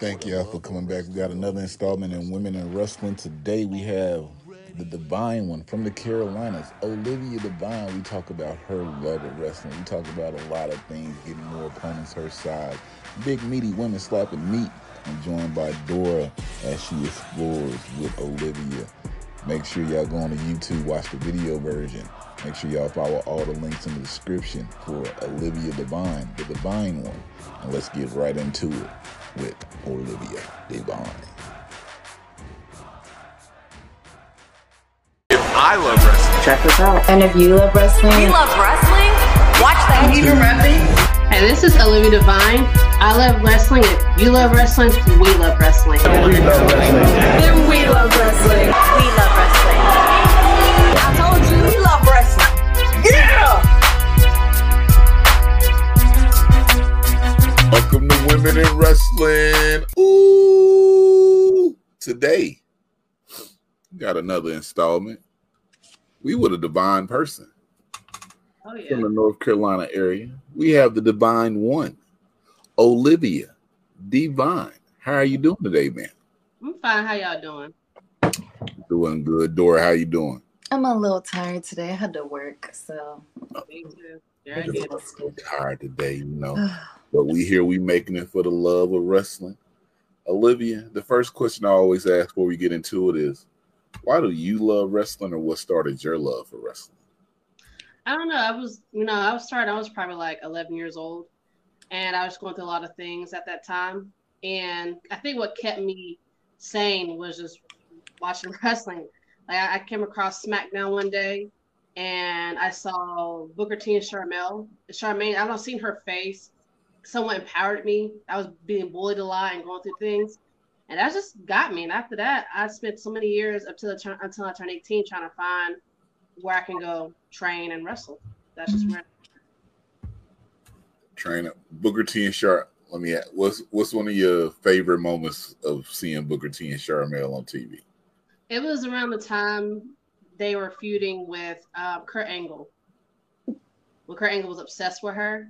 Thank y'all for coming back. We got another installment in Women in Wrestling. Today we have the Divine one from the Carolinas, Olivia Devine. We talk about her love of wrestling. We talk about a lot of things, getting more opponents her size, Big meaty women slapping meat. I'm joined by Dora as she explores with Olivia. Make sure y'all go on to YouTube, watch the video version. Make sure y'all follow all the links in the description for Olivia Devine, the Divine one. And let's get right into it with Olivia Devine. I love wrestling. Check us out. And if you love wrestling, We love wrestling. Watch that. Even rapping. Hey, this is Olivia Devine. I love wrestling. If you love wrestling, we love wrestling. We love wrestling. then we love wrestling. We love Welcome to Women in Wrestling. Ooh, today got another installment. We were the divine person Oh yeah. from the North Carolina area. We have the divine one, Olivia Devine. How are you doing today, man? I'm fine. How y'all doing? Doing good. Dora, how you doing? I'm a little tired today. I had to work, so Me too. Very Just good. so tired today, you know. But we here, we making it for the love of wrestling. Olivia, the first question I always ask before we get into it is, why do you love wrestling, or what started your love for wrestling? I don't know. I was, you know, I was starting. I was probably like 11 years old, and I was going through a lot of things at that time. And I think what kept me sane was just watching wrestling. Like I, I came across SmackDown one day, and I saw Booker T and Sharmell. Charmaine, I don't seen her face. Someone empowered me. I was being bullied a lot and going through things, and that just got me. And after that, I spent so many years up to the turn until I turned 18 trying to find where I can go train and wrestle. That's just where. Trainer Booker T and Sharp. Let me ask, what's what's one of your favorite moments of seeing Booker T and Sharmell on TV? It was around the time they were feuding with uh, Kurt Angle. When Kurt Angle was obsessed with her.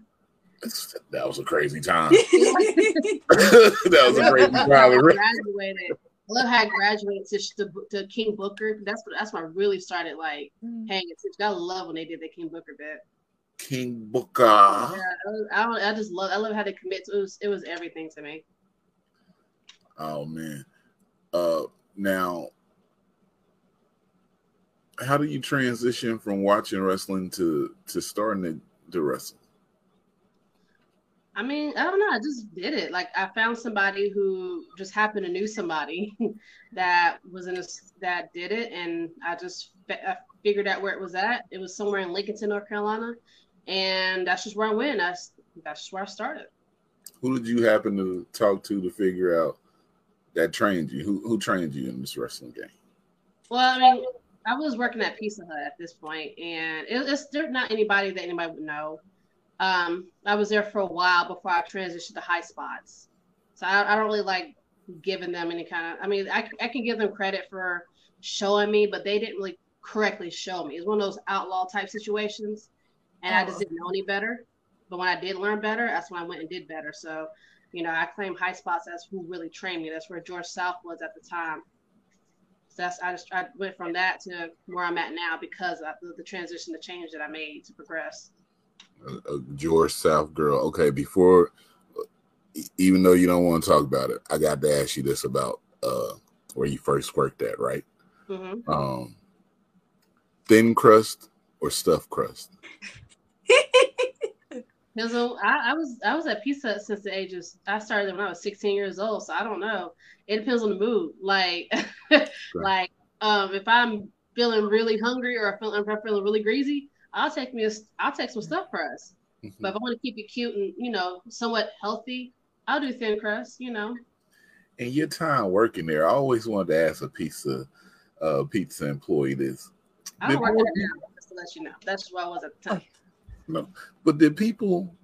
That was a crazy time. that was a crazy I time. graduated. I love how I graduated to, to, to King Booker. That's what that's when I really started like paying attention. I love when they did the King Booker bit. King Booker. Yeah, I, I, I just love I love how they commit. To, it was it was everything to me. Oh man. Uh now how do you transition from watching wrestling to to starting to, to wrestle? I mean, I don't know. I just did it. Like I found somebody who just happened to knew somebody that was in a that did it, and I just I figured out where it was at. It was somewhere in Lincolnton, North Carolina, and that's just where I went. That's that's just where I started. Who did you happen to talk to to figure out that trained you? Who who trained you in this wrestling game? Well, I mean, I was working at Pizza Hut at this point, and it, it's there's not anybody that anybody would know. Um, I was there for a while before I transitioned to High Spots, so I, I don't really like giving them any kind of. I mean, I I can give them credit for showing me, but they didn't really correctly show me. It's one of those outlaw type situations, and I just didn't know any better. But when I did learn better, that's when I went and did better. So, you know, I claim High Spots as who really trained me. That's where George South was at the time. So that's I just I went from that to where I'm at now because of the, the transition, the change that I made to progress. A, a George South girl. Okay, before even though you don't want to talk about it, I got to ask you this about uh where you first worked at, right? hmm Um thin crust or stuffed crust? Because I, I was I was at Pizza Hut since the ages I started when I was 16 years old, so I don't know. It depends on the mood. Like like um if I'm feeling really hungry or I'm I'm feeling really greasy, I'll take me a, I'll take some stuffed crust. But if I want to keep it cute and you know somewhat healthy, I'll do thin crust. You know. In your time working there, I always wanted to ask a pizza uh pizza employee this. I don't work more- at it now, just to let you know. That's why I was at the time. No, but did people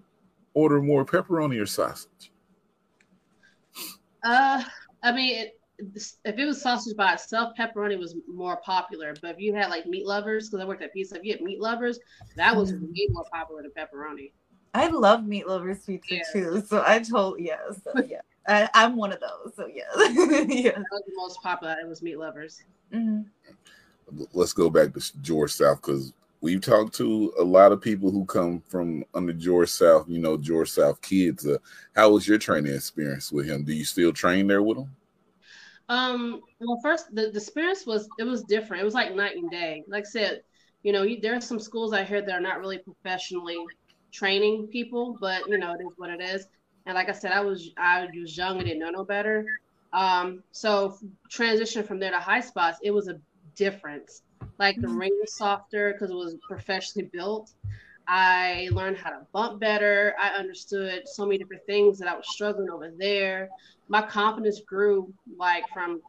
order more pepperoni or sausage? Uh, I mean, it, if it was sausage by itself, pepperoni was more popular. But if you had like meat lovers, because I worked at Pizza, if you had meat lovers, that was Mm. way more popular than pepperoni. I love meat lovers pizza Yeah. too. So I told yes, so yeah. I, I'm one of those. So yeah, yeah. That was the most popular. It was Meat Lovers. Mhm. let's go back to George South because we've talked to a lot of people who come from under George South, you know, George South kids. Uh, how was your training experience with him? Do you still train there with him? Um, well, first the, the experience was it was different. It was like night and day. Like I said, you know, you, there are some schools I hear that are not really professionally training people, but you know, it is what it is. And like I said, I was I was young and didn't know no better. Um, so transition from there to high spots, it was a difference. Like the mm-hmm. ring was softer because it was professionally built. I learned how to bump better. I understood so many different things that I was struggling over there. My confidence grew like from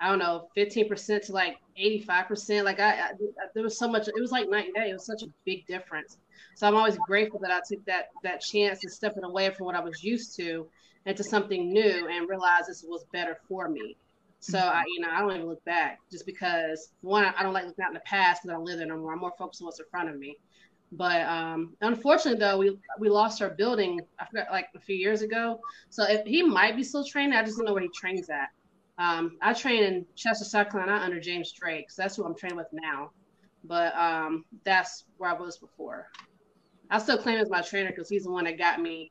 I don't know, 15% to like 85%. Like I, I, there was so much, it was like night and day. It was such a big difference. So I'm always grateful that I took that, that chance to stepping away from what I was used to into something new and realized this was better for me. So I, you know, I don't even look back just because one, I don't like looking out in the past because I don't live there no more. I'm more focused on what's in front of me. But um, unfortunately, though, we we lost our building. I forgot like a few years ago. So if he might be still training, I just don't know where he trains at. Um, I train in Chester, South Carolina under James Drake. So that's who I'm training with now. But um, that's where I was before. I still claim as my trainer because he's the one that got me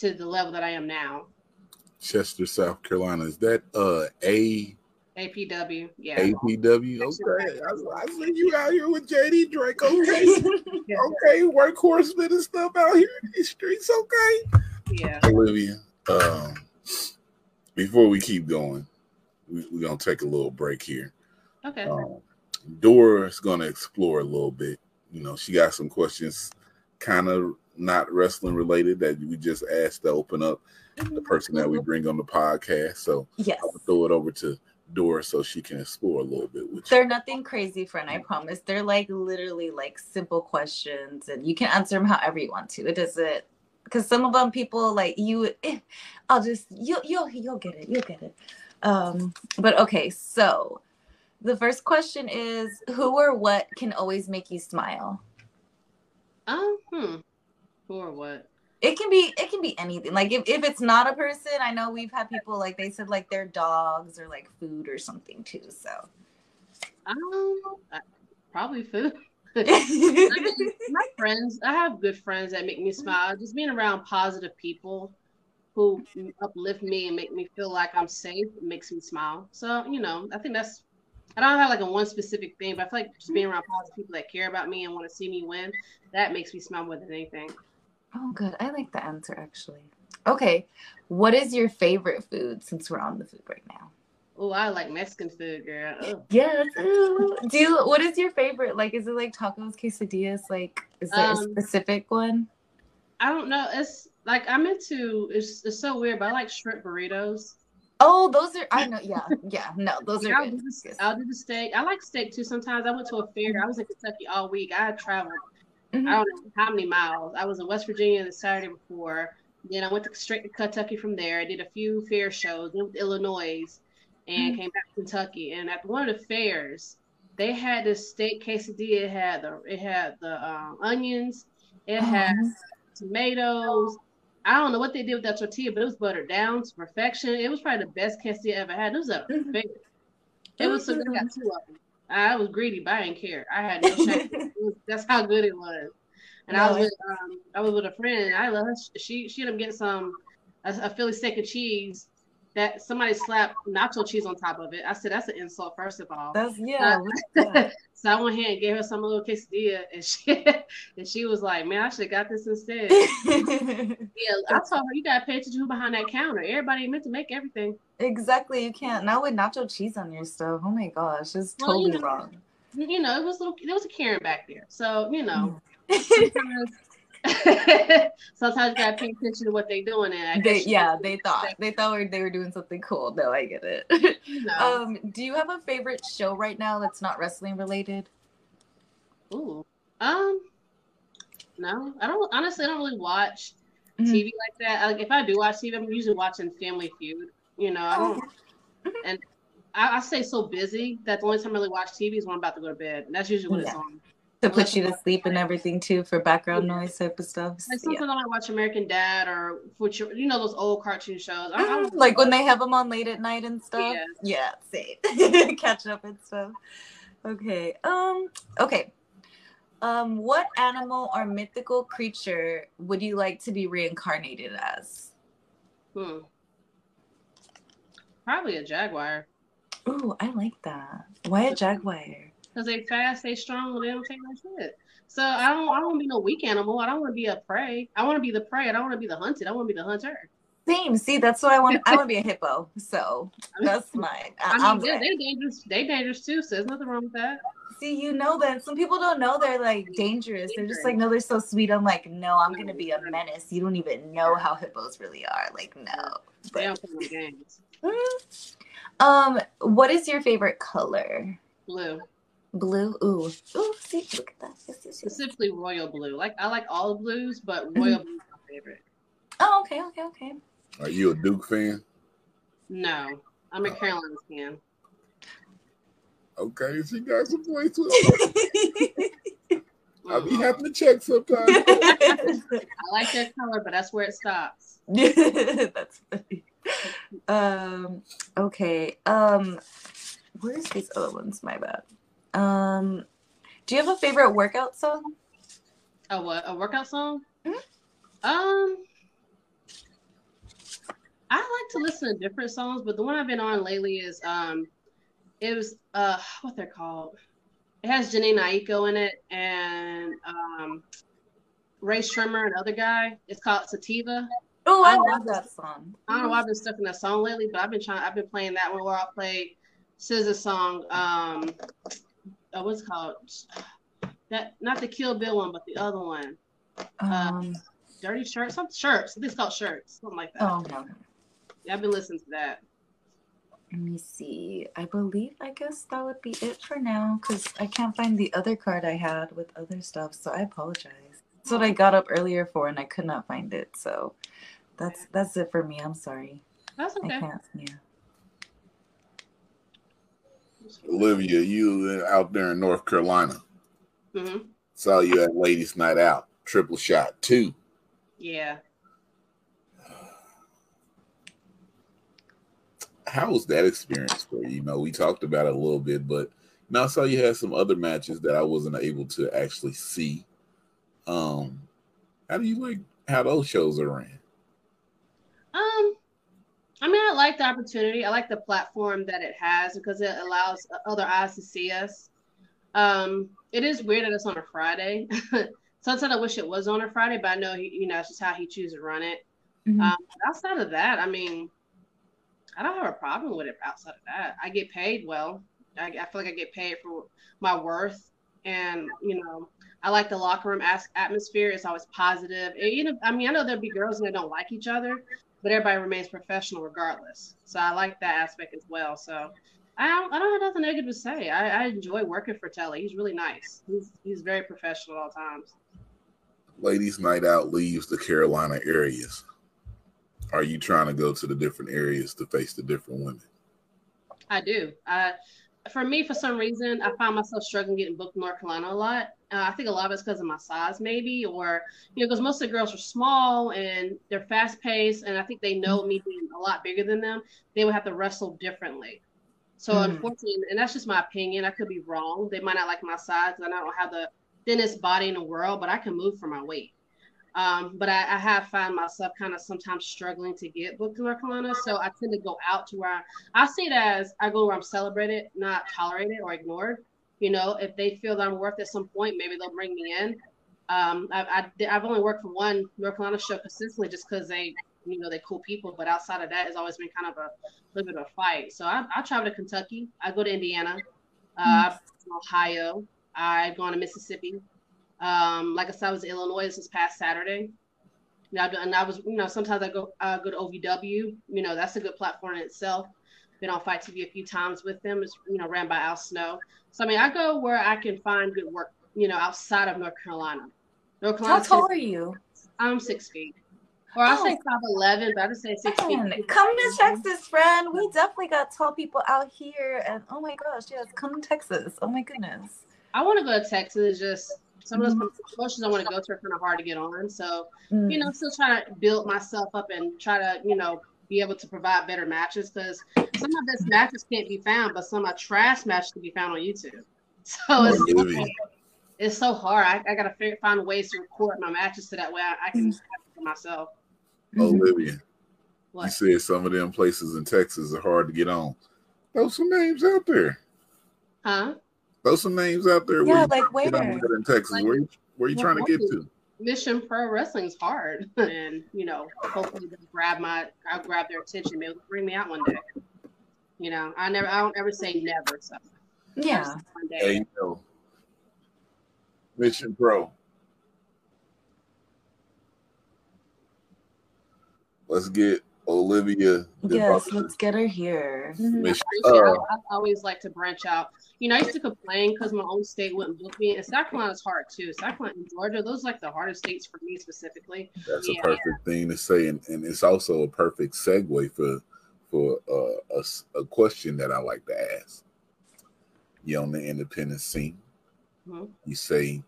to the level that I am now. Chester, South Carolina. Is that uh A APW, yeah. APW? Okay, I, I see you out here with JD Drake. Okay, okay, workhorseman and stuff out here in these streets. Okay. Yeah. Olivia, um, before we keep going, we, we're gonna take a little break here. Okay. Um, Dora's gonna explore a little bit. You know, she got some questions, kind of not wrestling related, that we just asked to open up the person that we bring on the podcast. So Yes. I'll throw it over to Dora so she can explore a little bit with. They're nothing crazy, friend. I promise. They're like literally like simple questions, and you can answer them however you want to. It doesn't because some of them people like you. Eh, I'll just you you'll you'll get it. You'll get it. Um, but okay, so the first question is who or what can always make you smile? Um, hmm. Who or what? It can be it can be anything. Like if, if it's not a person, I know we've had people like they said like their dogs or like food or something too. So Um, probably food. I mean, my friends, I have good friends that make me smile. Just being around positive people who uplift me and make me feel like I'm safe makes me smile. So, you know, I think that's, I don't have like a one specific thing, but I feel like just being around positive people that care about me and want to see me win, that makes me smile more than anything. Oh, good. I like the answer actually. Okay. What is your favorite food since we're on the food right now? Oh, I like Mexican food, girl. Ugh. Yes. Do you, what is your favorite? Like, is it like tacos, quesadillas? Like, is there a Um, specific one? I don't know. It's like I'm into, it's, it's so weird, but I like shrimp burritos. Oh, those are, I know. Yeah. Yeah. No, those Yeah, are I'll, do good. the, I'll do the steak. I like steak too. Sometimes I went to a fair. I was in Kentucky all week. I traveled. Mhm. I don't know how many miles. I was in West Virginia the Saturday before. Then I went to, straight to Kentucky from there. I did a few fair shows, went to Illinois, and Mhm. came back to Kentucky. And at one of the fairs, they had this steak quesadilla. It had the it had the um, onions. It had Oh. tomatoes. I don't know what they did with that tortilla, but it was buttered down to perfection. It was probably the best quesadilla I ever had. It was a Mhm. fair. It was so good. I got two of them. I was greedy, but I didn't care. I had no shame. That's how good it was. And I was with um, I was with a friend, and I love her. She she ended up getting some a, a Philly steak and cheese that somebody slapped nacho cheese on top of it. I said that's an insult first of all. That's, yeah. yeah. so I went ahead and gave her some little quesadilla, and she and she was like, "Man, I should have got this instead." Yeah, I told her you gotta pay attention who behind that counter. Everybody meant to make everything. exactly. You can't. Not with nacho cheese on your stuff. Oh my gosh. It's Well, you totally know, wrong. You know, it was little. There was a Karen back there, so you know. Mm. Sometimes, sometimes you gotta pay attention to what they're doing, and I they, yeah, they thought they thought they were doing something cool. No, I get it. know. um, do you have a favorite show right now that's not wrestling related? Ooh, um, no, I don't. Honestly, I don't really watch Mhm. TV like that. Like if I do watch TV, I'm usually watching Family Feud. You know, I don't. Mhm. And I, I stay so busy that the only time I really watch TV is when I'm about to go to bed. And that's usually when it's on. To put you to sleep and everything too for background noise type of stuff. Like So, yeah. sometimes I watch American Dad or which you know those old cartoon shows. I, I, Mhm, like when they have them on late at night and stuff. Yeah. Yeah, same. Catch up and stuff. Okay. Um. Okay. Um. What animal or mythical creature would you like to be reincarnated as? hmm. probably a jaguar Ooh, I like that. Why a jaguar? Because they fast, they strong, they don't take no shit. So I don't, I don't want to be no weak animal. I don't want to be a prey. I want to be the prey. I don't want to be the hunted. I want to be the hunter. Same. See, that's what I want. I want to be a hippo. So that's mine. I, I mean, they're, dangerous. They dangerous too. So there's nothing wrong with that. See, you know that some people don't know they're like dangerous. They're just like, no, they're so sweet. I'm like, no, I'm gonna be a menace. You don't even know how hippos really are. Like, no. They don't play games. Um, what is your favorite color? Blue, Blue. Ooh, ooh. See, look at that. Yes, yes, yes. specifically royal blue. Like I like all blues, but Mm-hmm. royal blue is my favorite. Oh, okay, okay, okay. Are you a Duke fan? No, I'm a Carolina fan. Okay, she got some points. I'll be happy to check sometime. I like their color, but that's where it stops. That's funny. Um, okay. Um, where's these other ones? My bad. Um, do you have a favorite workout song? A what? A workout song? Mhm. Um, I like to listen to different songs, but the one I've been on lately is um, it was uh, what they're called. It has Jhené Aiko in it and um, Rae Sremmurd, another guy. It's called Sativa. Oh, I Oh, love that song. I don't know why I've been stuck in that song lately, but I've been trying. I've been playing that one where I play SZA's song. Um, uh, what's called that? Not the Kill Bill one, but the other one. Um, Dirty Shirt, some shirts. I it's called shirts, something like that. oh no. Yeah, I've been listening to that. Let me see. I believe I guess that would be it for now because I can't find the other card I had with other stuff. So I apologize. That's what I got up earlier for and I could not find it. So that's that's it for me. I'm sorry. That's I okay. can't. Yeah. Olivia, you out there in North Carolina. hmm Saw you at Ladies Night Out, triple shot two. Yeah. How was that experience for you? You know, we talked about it a little bit, but know, I saw you had some other matches that I wasn't able to actually see. Um, how do you like how those shows are ran? I mean, I like the opportunity. I like the platform that it has because it allows other eyes to see us. Um, it is weird that it's on a Friday. Sometimes I wish it was on a Friday, but I know he, you know, it's just how he chooses to run it. Mhm. Um, outside of that, I mean, I don't have a problem with it. Outside of that, I get paid well. I, I feel like I get paid for my worth, and you know, I like the locker room as- atmosphere. It's always positive. And, you know, I mean, I know there'll be girls that don't like each other, but everybody remains professional regardless. So I like that aspect as well. So I don't, I don't have nothing negative to say. I, I enjoy working for Telly. He's really nice. He's he's very professional at all times. Ladies Night Out leaves the Carolina areas. Are you trying to go to the different areas to face the different women? I do. Uh, for me, for some reason, I find myself struggling getting booked North Carolina a lot. Uh, I think a lot of it's because of my size, maybe, or you know, because most of the girls are small and they're fast paced, and I think they know me being a lot bigger than them. They would have to wrestle differently. So Mm. unfortunately, and that's just my opinion. I could be wrong. They might not like my size, and I don't have the thinnest body in the world, but I can move for my weight. Um, but I, I have found myself kind of sometimes struggling to get booked in North Carolina, so I tend to go out to where I, I see it as I go where I'm celebrated, not tolerated or ignored. You know, if they feel that I'm worth at some point, maybe they'll bring me in. Um, I, I, I've only worked for one North Carolina show consistently just because they, you know, they're cool people. But outside of that, it's always been kind of a little bit of a fight. So I, I travel to Kentucky. I go to Indiana, uh, I've Ohio. I've gone to Mississippi. Um, like I said, I was in Illinois this past Saturday. Now, and I was, you know, sometimes I go uh, go to OVW. You know, that's a good platform in itself. Been on FITE TV a few times with them. It's you know ran by Al Snow. So I mean, I go where I can find good work. You know, outside of North Carolina. North Carolina. How tall are you? I'm six feet. Or I Oh. say five eleven, but I just say six Man, feet. come to Texas, friend. We definitely got tall people out here, and oh my gosh, yes, come to Texas. Oh my goodness. I want to go to Texas. Just some of those mm-hmm. promotions I want to go to are kind of hard to get on. So you mm. know, still trying to build myself up and try to you know be able to provide better matches because some of my best matches can't be found, but some of my trash matches can be found on YouTube. So it's, Olivia. it's so hard. I, I gotta figure, find ways to record my matches so that way I, I can mm. have it for myself. Oh, mm-hmm. Olivia, you said some of them places in Texas are hard to get on. Throw some names out there. Huh? Throw some names out there. Yeah, you like trying to get on where? good in Texas. Where you, where you trying to get to? Mission Pro Wrestling's hard, and you know, hopefully they'll grab my, I'll grab their attention. Maybe they'll bring me out one day. You know, I never, I don't ever say never. So Yeah. one day. Hey, you know, Mission Pro. Let's get Olivia. Yes, let's get her here. Mission- Appreciate it. uh, I, I always like to branch out. You know, I used to complain because my own state wouldn't book me, and South is hard too. South Carolina and Georgia, those are like the hardest states for me specifically. That's Yeah. a perfect thing to say, and, and it's also a perfect segue for for uh, a, s- a question that I like to ask. You on the independent scene? Mhm. You say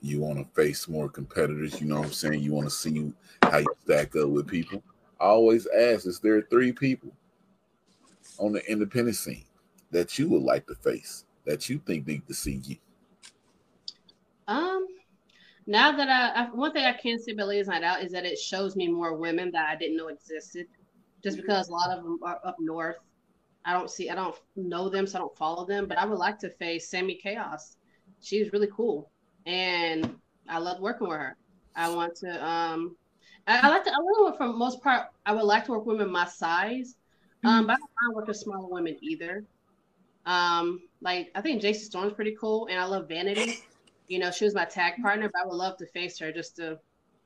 you want to face more competitors. You know what I'm saying? You want to see how you stack up with people. I always ask: Is there three people on the independent scene that you would like to face that you think need to see you? Um, now that I, I one thing I can say about Ladies Night Out is that it shows me more women that I didn't know existed. Just because a lot of them are up north, I don't see, I don't know them, so I don't follow them. But I would like to face Sammy Chaos. She's really cool, and I love working with her. I want to, um, I, I like to, I want to, for the most part, I would like to work with women my size. Um, but I don't mind working with smaller women either. Um, like I think JC Storm's pretty cool, and I love Vanity. You know, she was my tag partner, but I would love to face her just to.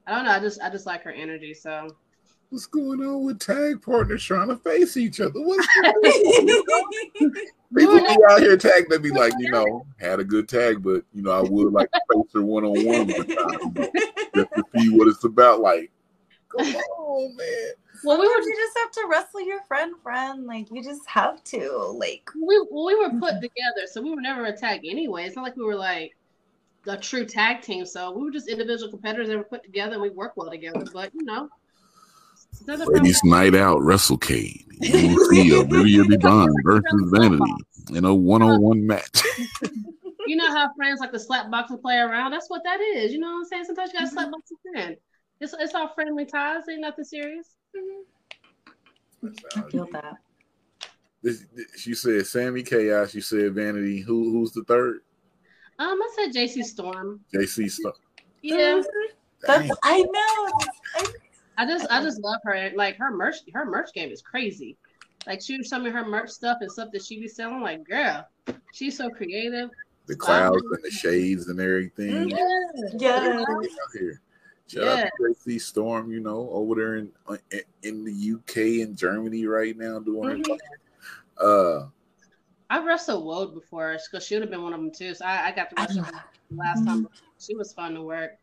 I don't know. I just I just like her energy. So What's going on with tag partners trying to face each other? What's going on? People be out here tagging they be like, you know, had a good tag, but you know, I would like to face her one on one just to see what it's about. Like, come on, man. well, we were you just have to wrestle your friend, friend. Like you just have to. Like we we were put mm-hmm. together, so we were never a tag anyway. It's not like we were like a true tag team. So we were just individual competitors that were put together, and we work well together. But you know, it's another Ladies Night Out WrestleCade. You will see Olivia Devine versus Vanity in a one on one match. you know how friends like to slap box and play around. That's what that is. You know what I'm saying? Sometimes you gotta slap box a friend. It's it's all friendly ties. Ain't nothing serious. Mm-hmm. I feel that. This, this- you said Sammy Chaos. You said Vanity. Who who's the third? Um, I said JC Storm. JC. Sto- Yeah, mm-hmm. That's I know. I just I just love her. Like her merch, her merch game is crazy. Like she was showing me her merch stuff and stuff that she be selling. Like, girl, she's so creative. The clouds and the shades and everything. Yeah. out here. Shout out to JC Storm, you know, over there in uh, in the UK and Germany right now doing her thing. Uh, I wrestled Woad before because she would have been one of them too. So I, I got to I wrestle her last time. She was fun to work.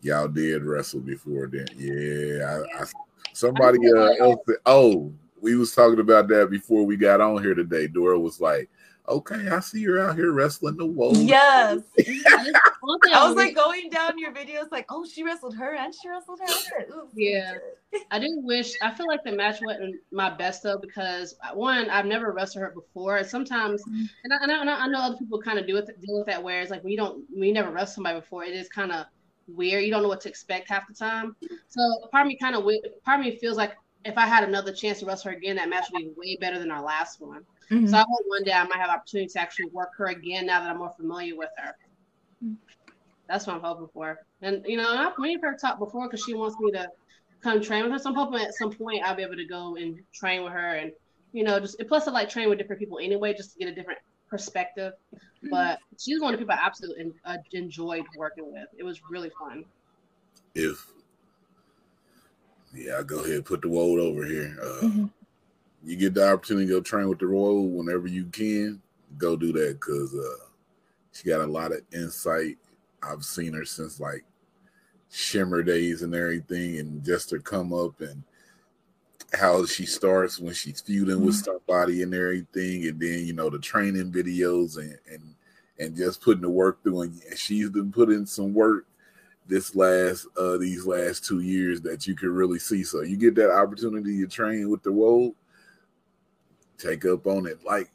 Y'all did wrestle before then. Yeah, I, I, somebody uh, else. Oh, we was talking about that before we got on here today. Dora was like, "Okay, I see you're out here wrestling the Woad." Yes. I was like going down your videos, like, oh, she wrestled her and she wrestled her. I said, ooh. Yeah. I do wish. I feel like the match wasn't my best though because one, I've never wrestled her before. And sometimes, and I, and I, and I know other people kind of do it deal with that. Where it's like when you don't, when you never wrestle somebody before, it is kind of weird. You don't know what to expect half the time. So part of me kind of, part of me feels like if I had another chance to wrestle her again, that match would be way better than our last one. Mhm. So I hope one day I might have opportunity to actually work her again now that I'm more familiar with her. That's what I'm hoping for. And you know, I've made her talk before because she wants me to come train with her. So I'm hoping at some point I'll be able to go and train with her and you know, just plus I like training with different people anyway, just to get a different perspective. But she's one of the people I absolutely en- uh, enjoyed working with. It was really fun. If yeah, I'll go ahead and put the Woad over here. Uh, Mhm. You get the opportunity to go train with the Royal whenever you can. Go do that because uh, she got a lot of insight. I've seen her since like Shimmer days and everything, and just her come up and how she starts when she's feuding with somebody and everything, and then you know the training videos and and and just putting the work through. And she's been putting some work this last uh these last two years that you can really see. So you get that opportunity to train with the Woad, take up on it. Like,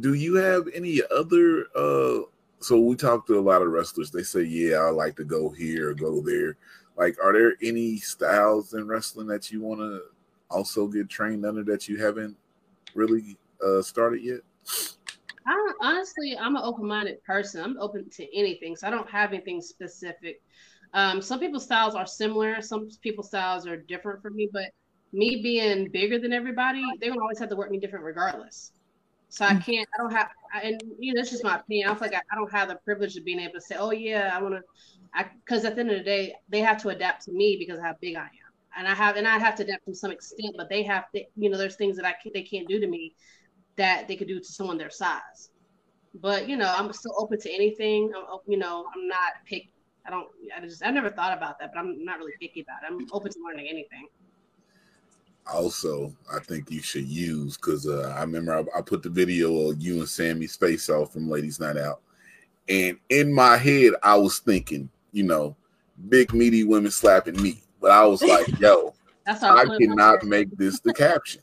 do you have any other uh so we talk to a lot of wrestlers, they say, Yeah, I like to go here or go there. Like, are there any styles in wrestling that you want to also get trained under that you haven't really uh started yet? I don't, honestly, I'm an open-minded person. I'm open to anything, so I don't have anything specific. Um, some people's styles are similar. Some people's styles are different for me. But me being bigger than everybody, they're gonna always have to work me different regardless. So I can't. I don't have. I, and you know, that's just my opinion. I feel like I, I don't have the privilege of being able to say, "Oh yeah, I want to." I because at the end of the day, they have to adapt to me because of how big I am, and I have, and I have to adapt to some extent. But they have, to, you know, there's things that I can, they can't do to me that they could do to someone their size. But you know, I'm still open to anything. I'm, you know, I'm not picky. I don't. I just. I never thought about that, but I'm not really picky about it. I'm open to learning anything. also I think you should use because uh, I remember I, I put the video of you and Sammy's face off from Ladies Night Out, and in my head I was thinking, you know, big meaty women slapping meat, but I was like, yo, That's how I it cannot make this the caption.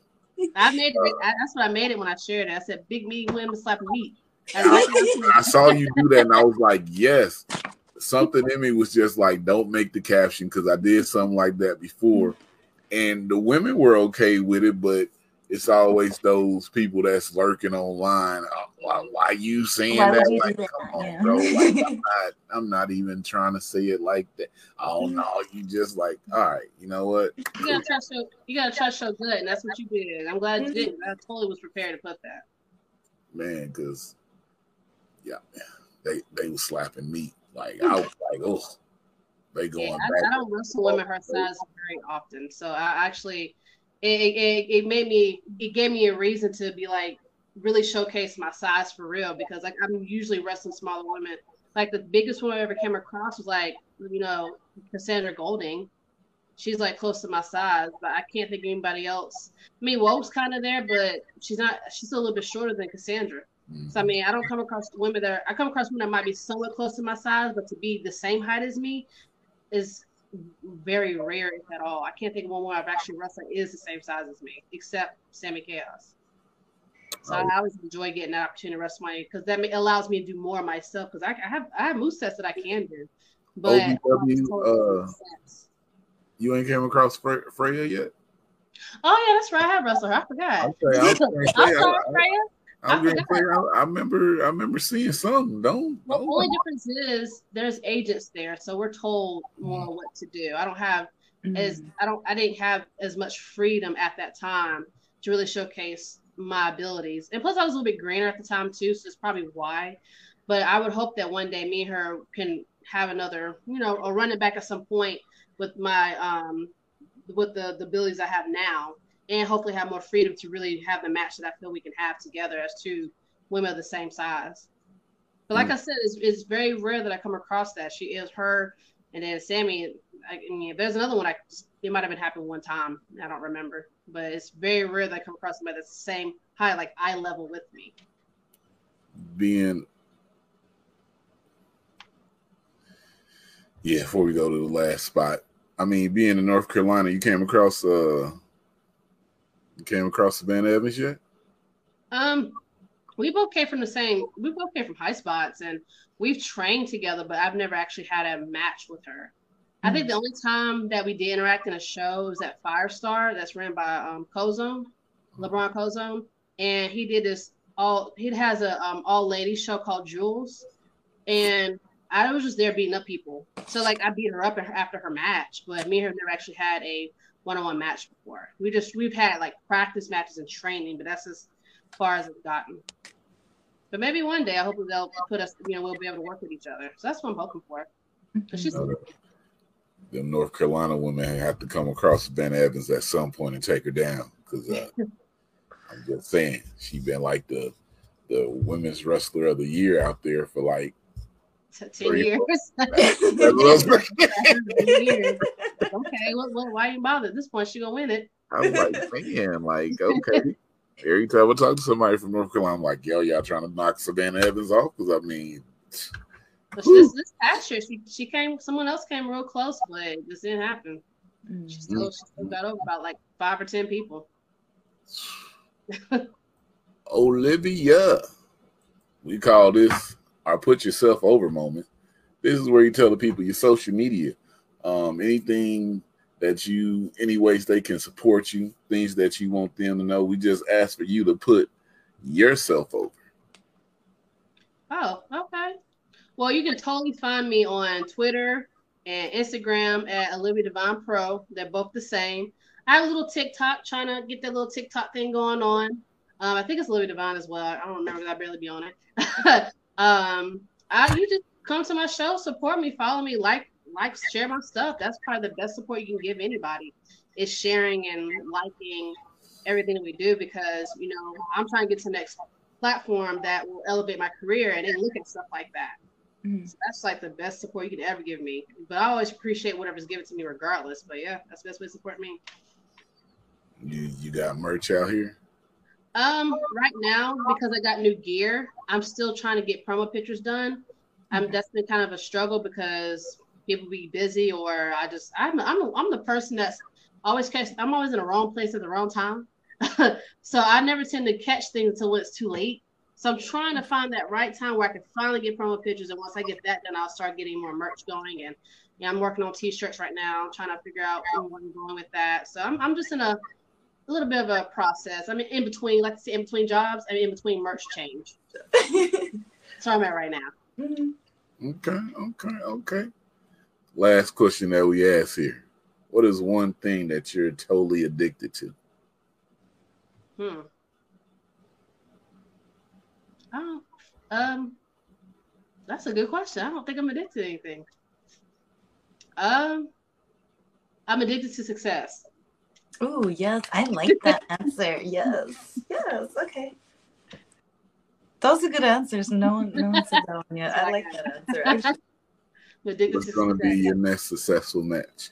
I made it. Uh, I, that's what I made it when I shared it. I said, "Big meat women slapping meat." I saw you do that, and I was like, yes. Something in me was just like, don't make the caption because I did something like that before, and the women were okay with it, but it's always those people that's lurking online. Oh, why, why you saying Why that? you do Like, that? come on, Yeah. bro. Like, I'm not. I'm not even trying to say it like that. Oh Mm-hmm. no, you just like, all right, you know what? You gotta try to show. You gotta try to show good, and that's what you did. I'm glad you did. I totally was prepared to put that. man, because yeah, they they was slapping me. Like I was like, oh, they going Yeah, back. I, I don't wrestle women her size very often, so I actually, it, it it made me, it gave me a reason to be like really showcase my size for real because like I'm usually wrestling smaller women. Like the biggest one I ever came across was like you know Cassandra Golding. She's like close to my size, but I can't think of anybody else. I mean, Woke's kind of there, but she's not. She's a little bit shorter than Cassandra. So I mm-hmm. mean, I don't come across women that are, I come across women that might be somewhat close to my size, but to be the same height as me is very rare, if at all. I can't think of one where I've actually wrestled is the same size as me, except Sammy Chaos. So I Oh. always enjoy getting that opportunity to wrestle my because that allows me to do more of myself because I, I have I have move sets that I can do, but OVW, uh, You ain't came across Fre- Freya yet? oh yeah, that's right. I have wrestled her. I forgot. Okay, I was gonna say, I'm I- sorry, I- Freya. I'm I I, I remember, I remember seeing something. Don't, Well, the only difference is there's agents there, so we're told more what to do. I don't have as I don't I didn't have as much freedom at that time to really showcase my abilities. And plus I was a little bit greener at the time too, so it's probably why. But I would hope that one day me and her can have another, you know, or run it back at some point with my um with the, the abilities I have now and hopefully have more freedom to really have the match that I feel we can have together as two women of the same size. But like I said, it's, it's very rare that I come across that. She is her, and then Sammy. I, I mean, there's another one. I it might have been happened one time. I don't remember, but it's very rare that I come across somebody that's the same high, like eye level with me. being. Yeah, before we go to the last spot, I mean, being in North Carolina, you came across, uh, you came across Savannah Evans yet? Um, we both came from the same. We both came from high spots, and we've trained together. But I've never actually had a match with her. I think the only time that we did interact in a show was at Firestar, that's ran by um, Kozone, LeBron Kozone, and he did this all. He has a um, all ladies show called Jules, and I was just there beating up people. So like I beat her up after her match, but me and her never actually had a one-on-one match before. We just we've had like practice matches and training, but that's as far as it's gotten. But maybe one day I hope they'll put us, you know, we'll be able to work with each other. So that's what I'm hoping for. the North Carolina women have to come across Ben Evans at some point and take her down because uh, I'm just saying she's been like the the women's wrestler of the year out there for like ten Three, years. That's what I was like. Ten years. Okay, what, what, why you bother? At this point, she gonna win it. I'm like, man, like, okay. Every time I talk to somebody from North Carolina, I'm like, yo, y'all trying to knock Savannah Evans off? Because I mean, But this this past year, she she came. Someone else came real close, but it just didn't happen. She mm-hmm. still she still got over about like five or ten people. Olivia. We call this our put yourself over moment. This is where you tell the people your social media, um, anything that you, any ways they can support you, things that you want them to know. We just ask for you to put yourself over. Oh, okay. Well, you can totally find me on Twitter and Instagram at Olivia Devine Pro. They're both the same. I have a little TikTok trying to get that little TikTok thing going on. Um, I think it's Olivia Devine as well. I don't remember I barely be on it. um, I you just come to my show, support me, follow me, like, like, share my stuff. That's probably the best support you can give anybody is sharing and liking everything that we do because you know I'm trying to get to the next platform that will elevate my career and then look at stuff like that. Mhm. So that's like the best support you could ever give me. But I always appreciate whatever's given to me regardless. But yeah, that's the best way to support me. You you got merch out here? Um, right now, because I got new gear, I'm still trying to get promo pictures done. I'm that's been kind of a struggle because people be busy or I just I'm I'm I'm the person that's always catch I'm always in the wrong place at the wrong time. so I never tend to catch things until it's too late. So I'm trying to find that right time where I can finally get promo pictures, and once I get that done, I'll start getting more merch going. And yeah, I'm working on t-shirts right now. I'm trying to figure out where I'm going with that. So I'm I'm just in a a little bit of a process. I mean, in between, like I say, in between jobs, and in between merch change. That's where I'm at right now. Mhm. Okay, okay, okay. Last question that we ask here. What is one thing that you're totally addicted to? Hmm. Oh, um, that's a good question. I don't think I'm addicted to anything. Um, I'm addicted to success. Oh yes, I like that answer. Yes, yes. Okay, those are good answers. No one, no one said that one yet. I like that answer. actually. What's going to be your next successful match?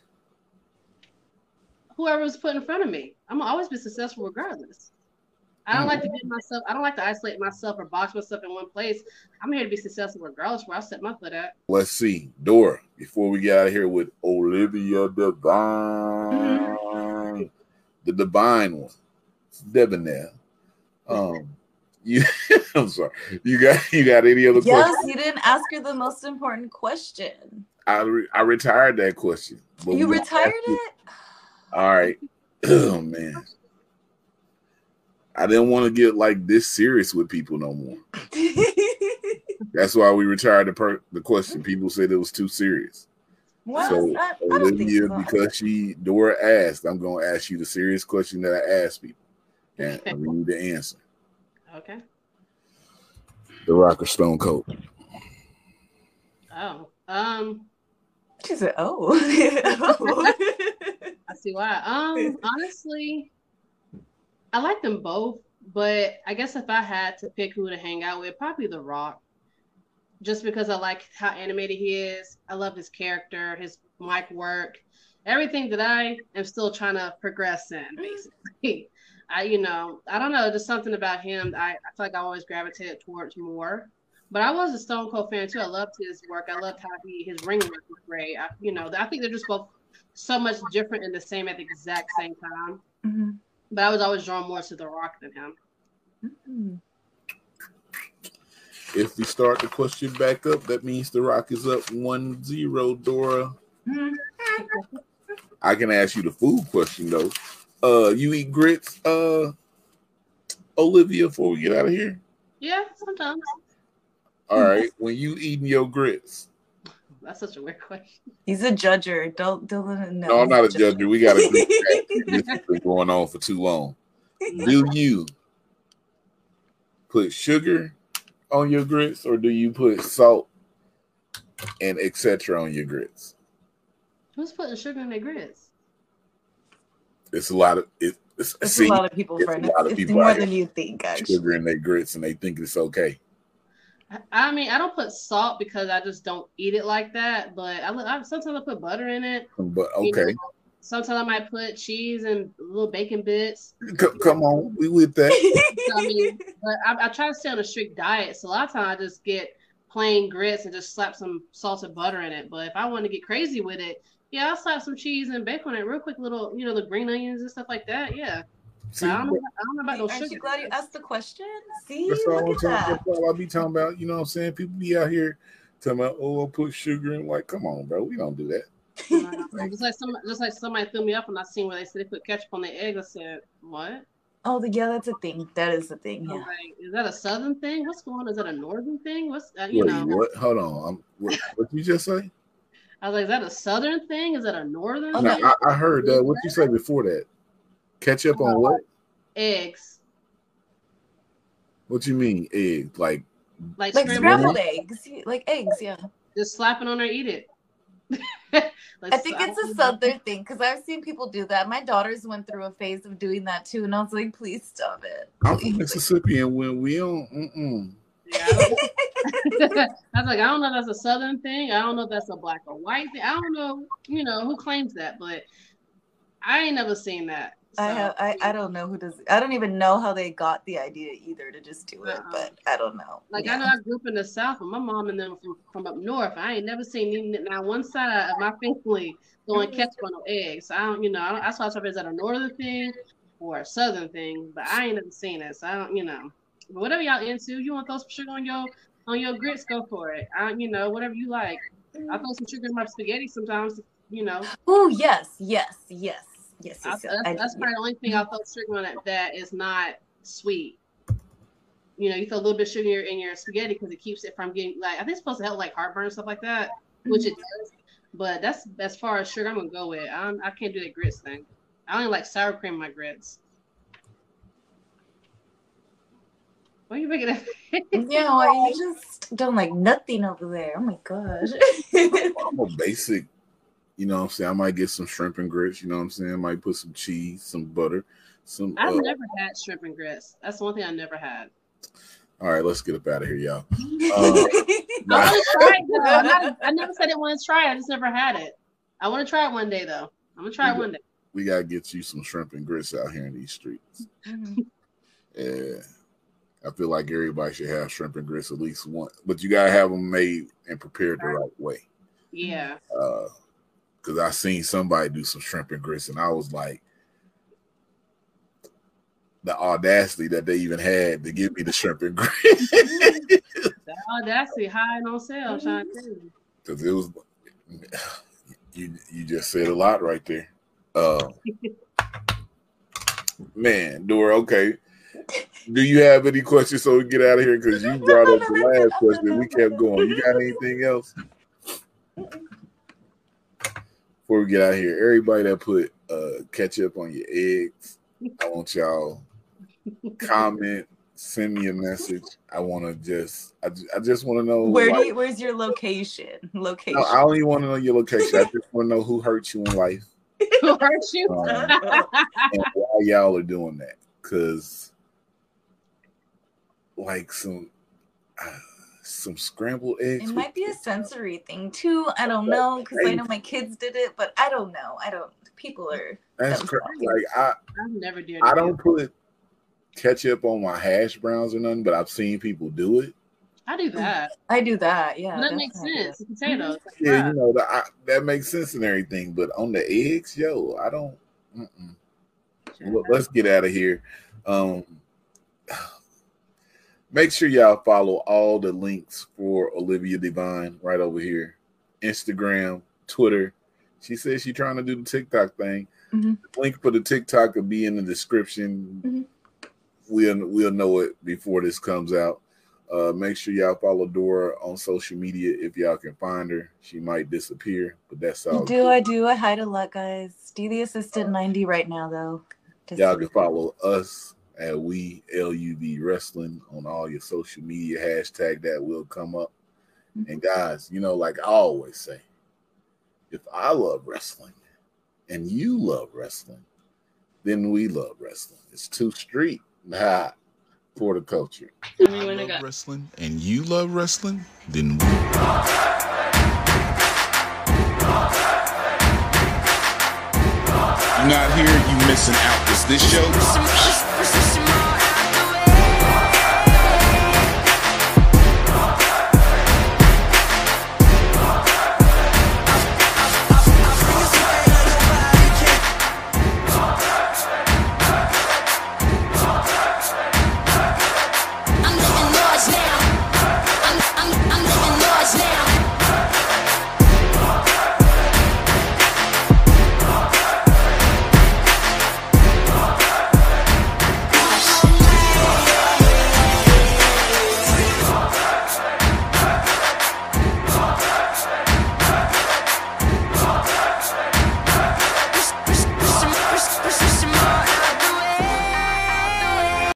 Whoever Whoever's put in front of me, I'm gonna always be successful regardless. I don't like to get myself. I don't like to isolate myself or box myself in one place. I'm here to be successful regardless where I set my foot at. Let's see. Dora, before we get out of here with Olivia Devine, mm-hmm. The divine one, debonair. Um, you, I'm sorry. You got you got any other Yes, questions? you didn't ask her the most important question. I re- I retired that question. You retired it. All right. Oh man. I didn't want to get like this serious with people no more. That's why we retired the per- the question. People said it was too serious. Well, so I, I don't think Olivia, so. because she Dora asked, I'm gonna ask you the serious question that I ask people. And we need to answer. Okay. The Rock or Stone Cold. Oh. Um. She said, "Oh." I see why. Um, honestly, I like them both, but I guess if I had to pick who to hang out with, probably The Rock. Just because I like how animated he is. I love his character, his mic work, everything that I am still trying to progress in, basically. I, you know, I don't know, just something about him. I, I feel like I always gravitated towards more. But I was a Stone Cold fan too. I loved his work. I loved how he his ring work was great. I, you know, I think they're just both so much different and the same at the exact same time. Mhm. But I was always drawn more to The Rock than him. Mhm. If we start the question back up, that means the Rock is up 1-0, Dora. Mhm. I can ask you the food question though. Uh you eat grits, uh Olivia, before we get out of here? Yeah, sometimes. All right. When you eating your grits. That's such a weird question. He's a judger. Don't don't let him know. No, I'm not a He's judge. We got to this has been going on for too long. Do you put sugar on your grits or do you put salt and etc. on your grits? Who's putting sugar in their grits? It's a lot of it, it's, It's see, a lot of people, it's a lot of It's, it's people more than you think, actually. sugar in their grits and they think it's okay. I- I mean, I don't put salt because I just don't eat it like that. But I, I sometimes I put butter in it. But you okay, know. Sometimes I might put cheese and little bacon bits. C- come on, we with that. So, I mean, but I, I try to stay on a strict diet. So a lot of times I just get plain grits and just slap some salted butter in it. But if I want to get crazy with it, yeah, I'll slap some cheese and bacon in it real quick, little you know the green onions and stuff like that. Yeah. See, But I don't know, I don't know about those Aren't sugar. you glad you asked the question? See, That's all, I'm talking, that. that's all I be talking about. You know what I'm saying? People be out here talking about, oh, I'll put sugar in. Like, come on, bro. We don't do that. Just like some, just like somebody threw me up and I seen where they said they put ketchup on their egg. I said, what? Oh, the, yeah, that's a thing. That is a thing. Yeah. like, is that a southern thing? What's going on? Is that a northern thing? What's uh, you Wait, know? what? Hold on. I'm, what, what you just say? I was like, is that a southern thing? Is that a northern No, thing? I, I heard that. What you say before that? Ketchup on what? Eggs, What you mean egg? Like, like, Like scrambled, scrambled eggs, like eggs. Yeah. just slap it on there, eat it. Like, I think it's a southern thing because I've seen people do that. My daughters went through a phase of doing that too, and I was like, please stop it. I'm from Please. Mississippi, and when we don't, mm-mm. Yeah, I was I was like, I don't know if that's a southern thing. I don't know if that's a black or white thing. I don't know, you know, who claims that, but I ain't never seen that. I have I, I don't know who does I don't even know how they got the idea either to just do it, Uh-uh. but I don't know. Like Yeah. I know I grew up in the south, and my mom and them from, from up north. I ain't never seen any, now one side of my family going mm-hmm. ketchup on no eggs. I don't, you know, I don't, I said is that a northern thing or a southern thing, but I ain't never seen it. So I don't, you know, but whatever y'all into, you want to throw some sugar on your on your grits, go for it. I, you know, whatever you like. I throw some sugar in my spaghetti sometimes. You know, Oh yes, yes, yes, yes, I, yes. that's, yes. I- that's yeah. probably the only thing I'll throw sugar on it that is not sweet. You know, you feel a little bit of sugar in your, in your spaghetti because it keeps it from getting like I think it's supposed to help like heartburn and stuff like that, which it mm-hmm. does. But that's as far as sugar I'm gonna go with. I'm, I can't do that grits thing. I only like sour cream in my grits. What are you making that? Yeah, well, you just don't like nothing over there. Oh my gosh. I'm a basic. You know what I'm saying? I might get some shrimp and grits. You know what I'm saying? I might put some cheese, some butter, some. I've uh, never had shrimp and grits. That's the one thing I never had. all right, let's get up out of here, y'all. I to try it. Not- I never said I want to try it. I just never had it. I want to try it one day though. I'm gonna try it one day. We gotta get you some shrimp and grits out here in these streets. Mhm. Yeah, I feel like everybody should have shrimp and grits at least once, but you gotta have them made and prepared the right way. Yeah. Uh, because I seen somebody do some shrimp and grits, and I was like, the audacity that they even had to give me the shrimp and grits, The audacity high on sale, I'm trying to tell you. because it was you. You just said a lot right there. Uh, man, Dora. Okay. Do you have any questions so we get out of here? Because you brought up the last question. We kept going. You got anything else? Before we get out of here, everybody that put uh, ketchup on your eggs, I want y'all comment, send me a message. I want to just, I, I just want to know. Where do you, where's your location? Location. no, I don't even want to know your location. I just want to know who hurt you in life Who hurt you? Um, and why y'all are doing that. Cause like some uh, some scrambled eggs. It might be a sensory thing too. I don't know because I know my kids did it, but I don't know. I don't. People are. that's that's cra- fine. like I I've never dared. I don't put ketchup on my hash browns or nothing, but I've seen people do it. it. I do that. I do that. Yeah. That makes sense. The potatoes. Like, Yeah, you know that I, that makes sense and everything, but on the eggs, yo, I don't. Mm-mm. Well, let's get out of here. Um, make sure y'all follow all the links for Olivia Devine right over here Instagram, Twitter. She says she's trying to do the TikTok thing. Mhm. The link for the TikTok will be in the description. Mhm. We'll we'll know it before this comes out. Uh, make sure y'all follow Dora on social media if y'all can find her. She might disappear, but that's all. Do. I do. I hide a lot, guys. Do the assistant 90 right now, though. Just- Y'all can follow us at we LUV Wrestling on all your social media hashtag that will come up. And guys, you know, like I always say, if I love wrestling and you love wrestling, then we love wrestling. It's two street, nah, for the culture. Everyone I got- wrestling and you love wrestling, then we. You're not here, you missing out. Is this show?